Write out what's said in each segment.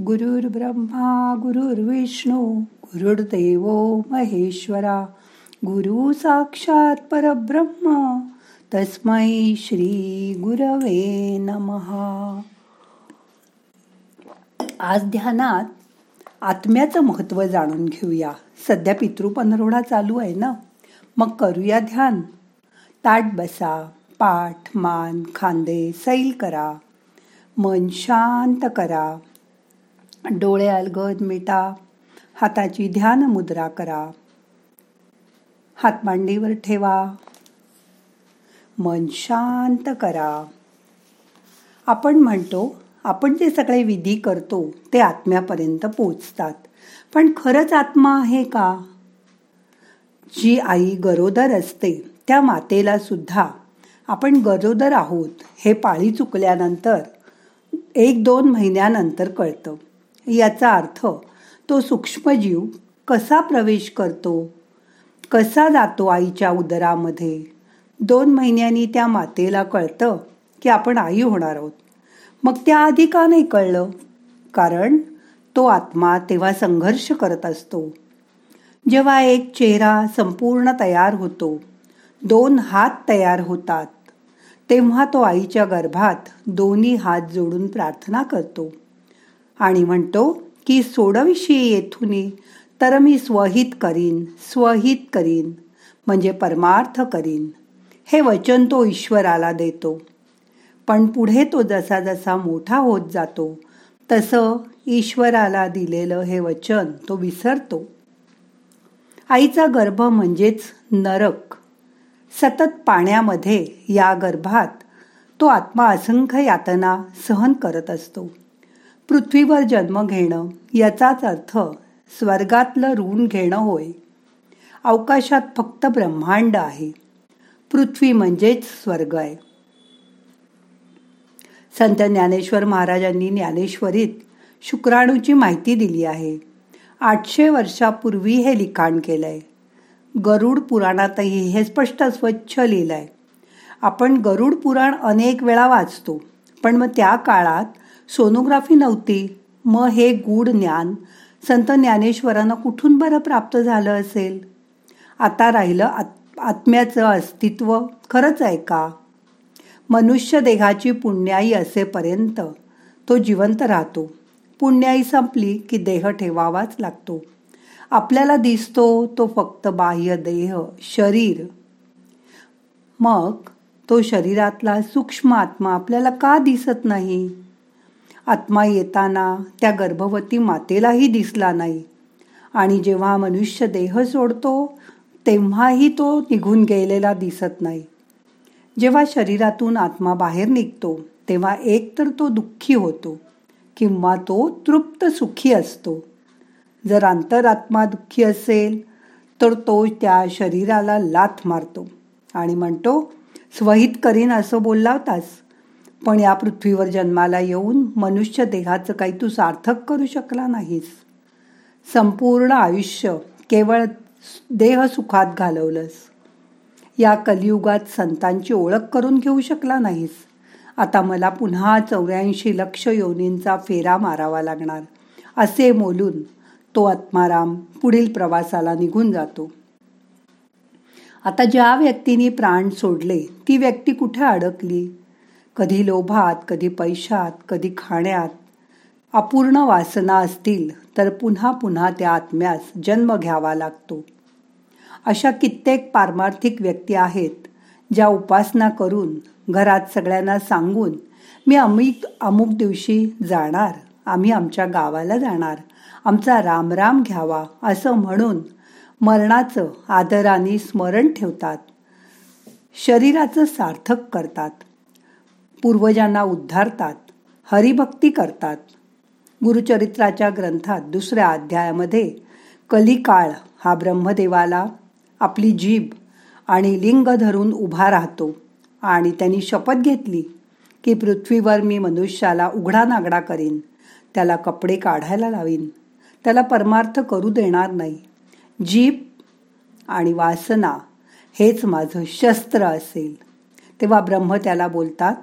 गुरुर्ब्रह्मा गुरुर्विष्णू गुरुर्देव महेश्वरा गुरु साक्षात परब्रह्म तस्मै श्री गुरवे नमहा आज ध्यानात आत्म्याचं महत्त्व जाणून घेऊया. सध्या पितृपनरोडा चालू आहे ना? मग करूया ध्यान. ताट बसा पाठ मान खांदे सैल करा. मन शांत करा. डोळे अलगद मिटा हाताची ध्यान मुद्रा करा. हात मांडीवर ठेवा. मन शांत करा. आपण म्हणतो आपण जे सगळे विधी करतो ते आत्म्यापर्यंत पोचतात. पण खरंच आत्मा आहे का? जी आई गरोदर असते त्या मातेला सुद्धा आपण गरोदर आहोत हे पाळी चुकल्यानंतर एक दोन महिन्यानंतर कळतं. याचा अर्थ तो सूक्ष्मजीव कसा प्रवेश करतो? कसा जातो आईच्या उदरामध्ये? दोन महिन्यांनी त्या मातेला कळतं की आपण आई होणार आहोत. मग त्याआधी का नाही कळलं? कारण तो आत्मा तेव्हा संघर्ष करत असतो. जेव्हा एक चेहरा संपूर्ण तयार होतो दोन हात तयार होतात तेव्हा तो आईच्या गर्भात दोन्ही हात जोडून प्रार्थना करतो. आणि म्हणतो की सोडविषयी येथून तर मी स्वहित करीन स्वहित करीन म्हणजे परमार्थ करीन. हे वचन तो ईश्वराला देतो. पण पुढे तो जसा जसा मोठा होत जातो तसं ईश्वराला दिलेलं हे वचन तो विसरतो. आईचा गर्भ म्हणजेच नरक. सतत पाण्यामध्ये या गर्भात तो आत्मा असंख्य यातना सहन करत असतो. पृथ्वीवर जन्म घेणं याचाच अर्थ स्वर्गातलं ऋण घेणं होय. अवकाशात फक्त ब्रह्मांड आहे. पृथ्वी म्हणजेच स्वर्ग आहे. संत ज्ञानेश्वर महाराजांनी ज्ञानेश्वरीत शुक्राणूची माहिती दिली आहे. आठशे वर्षापूर्वी हे लिखाण केलंय. गरुड पुराणातही हे स्पष्ट स्वच्छ लिहिलंय. आपण गरुड पुराण अनेक वेळा वाचतो पण मग त्या काळात सोनोग्राफी नव्हती. मग हे गूढ ज्ञान संत ज्ञानेश्वरांना कुठून बरं प्राप्त झालं असेल? आता राहिलं आत आत्म्याचं अस्तित्व खरंच आहे का? मनुष्य देहाची पुण्याई असेपर्यंत तो जिवंत राहतो. पुण्याई संपली की देह ठेवावाच लागतो. आपल्याला दिसतो तो फक्त बाह्य देह शरीर. मग तो शरीरातला सूक्ष्म आत्मा आपल्याला का दिसत नाही? आत्मा येताना त्या गर्भवती मातेलाही दिसला नाही. आणि जेव्हा मनुष्य देह सोडतो तेव्हाही तो निघून गेलेला दिसत नाही. जेव्हा शरीरातून आत्मा बाहेर निघतो तेव्हा एकतर तो दुःखी होतो किंवा तो तृप्त सुखी असतो. जर अंतरात्मा दुःखी असेल तर तो त्या शरीराला लाथ मारतो. आणि म्हणतो स्वहित करीन असं बोलला होतास. पण या पृथ्वीवर जन्माला येऊन मनुष्य देहाचं काही तू सार्थक करू शकला नाहीस. संपूर्ण आयुष्य केवळ देह सुखात घालवलंस. या कलियुगात संतांची ओळख करून घेऊ शकला नाहीस. आता मला पुन्हा चौऱ्याऐंशी लक्ष योनींचा फेरा मारावा लागणार असे बोलून तो आत्माराम पुढील प्रवासाला निघून जातो. आता ज्या व्यक्तीने प्राण सोडले ती व्यक्ती कुठे अडकली? कधी लोभात कधी पैशात कधी खाण्यात. अपूर्ण वासना असतील तर पुन्हा पुन्हा त्या आत्म्यास जन्म घ्यावा लागतो. अशा कित्येक पारमार्थिक व्यक्ती आहेत ज्या उपासना करून घरात सगळ्यांना सांगून मी अमिक अमुक दिवशी जाणार आम्ही आमच्या गावाला जाणार आमचा रामराम घ्यावा असं म्हणून मरणाचं आदराने स्मरण ठेवतात. शरीराचं सार्थक करतात. पूर्वजांना उद्धारतात हरिभक्ती करतात. गुरुचरित्राच्या ग्रंथात दुसऱ्या अध्यायामध्ये कलिकाळ हा ब्रह्मदेवाला आपली जीभ आणि लिंग धरून उभा राहतो आणि त्यांनी शपथ घेतली की पृथ्वीवर मी मनुष्याला उघडा नागडा करीन त्याला कपडे काढायला लावीन त्याला परमार्थ करू देणार नाही. जीभ आणि वासना हेच माझं शस्त्र असेल. तेव्हा ब्रह्म त्याला बोलतात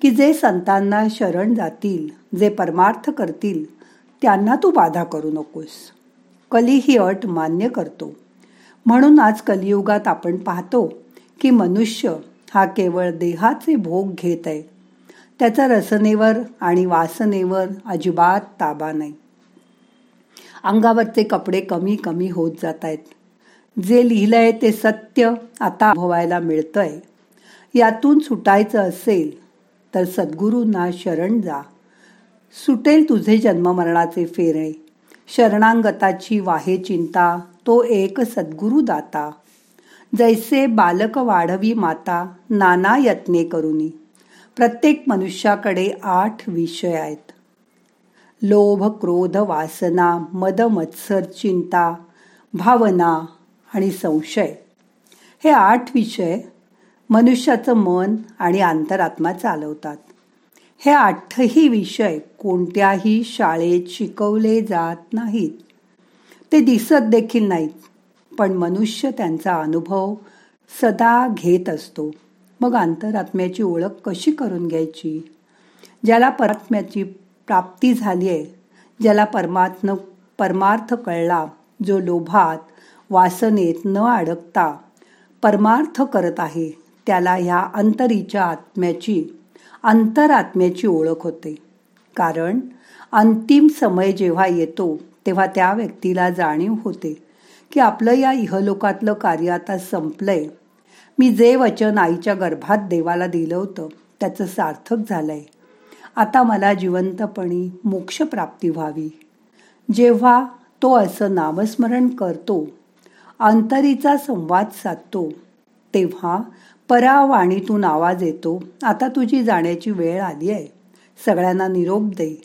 की जे संतांना शरण जातील जे परमार्थ करतील त्यांना तू बाधा करू नकोस. कली ही अट मान्य करतो. म्हणून आज कलियुगात आपण पाहतो की मनुष्य हा केवळ देहाचे भोग घेत आहे. त्याचा रसनेवर आणि वासनेवर अजिबात ताबा नाही. अंगावरचे कपडे कमी कमी होत जात आहेत. जे लिहिलंय ते सत्य आता अनुभवायला मिळतंय. यातून सुटायचं असेल तर सद्गुरूंना शरण जा. सुटेल तुझे जन्ममरणाचे फेरे. शरणांगताची वाहे चिंता तो एक सद्गुरू दाता जैसे बालक वाढवी माता नाना यत्ने करुनी. प्रत्येक मनुष्याकडे आठ विषय आहेत. लोभ क्रोध वासना मद मत्सर चिंता भावना आणि संशय. हे आठ विषय मनुष्याचं मन आणि अंतरात्मा चालवतात. हे आठही विषय कोणत्याही शाळेत शिकवले जात नाहीत. ते दिसत देखील नाहीत पण मनुष्य त्यांचा अनुभव सदा घेत असतो. मग अंतरात्म्याची ओळख कशी करून घ्यायची? ज्याला परमात्म्याची प्राप्ती झाली आहे ज्याला परमात्म परमार्थ कळला जो लोभात वासनेत न अडकता परमार्थ करत आहे त्याला ह्या अंतरीच्या आत्म्याची अंतरात्म्याची ओळख होते. कारण अंतिम समय जेव्हा येतो तेव्हा त्या व्यक्तीला जाणीव होते की आपलं या इहलोकातलं कार्य आता संपलंय. मी जे वचन आईच्या गर्भात देवाला दिलं होतं त्याचं सार्थक झालंय. आता मला जिवंतपणी मोक्षप्राप्ती व्हावी. जेव्हा तो असं नामस्मरण करतो अंतरीचा संवाद साधतो तेव्हा परावाणीतून आवाज येतो. आता तुझी जाण्याची वेळ आली आहे. सगळ्यांना निरोप दे.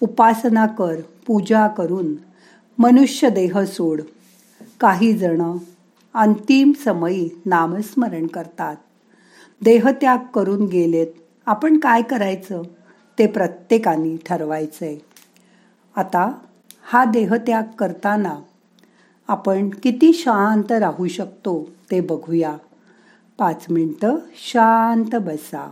उपासना कर. पूजा करून. मनुष्य देह सोड. काही जण अंतिम समयी नामस्मरण करतात. देहत्याग करून गेलेत. आपण काय करायचं? ते प्रत्येकाने ठरवायचंय. आता हा देहत्याग करताना आपण किती शांत राहू शकतो ते बघूया. पाच मिनटं शांत बसा.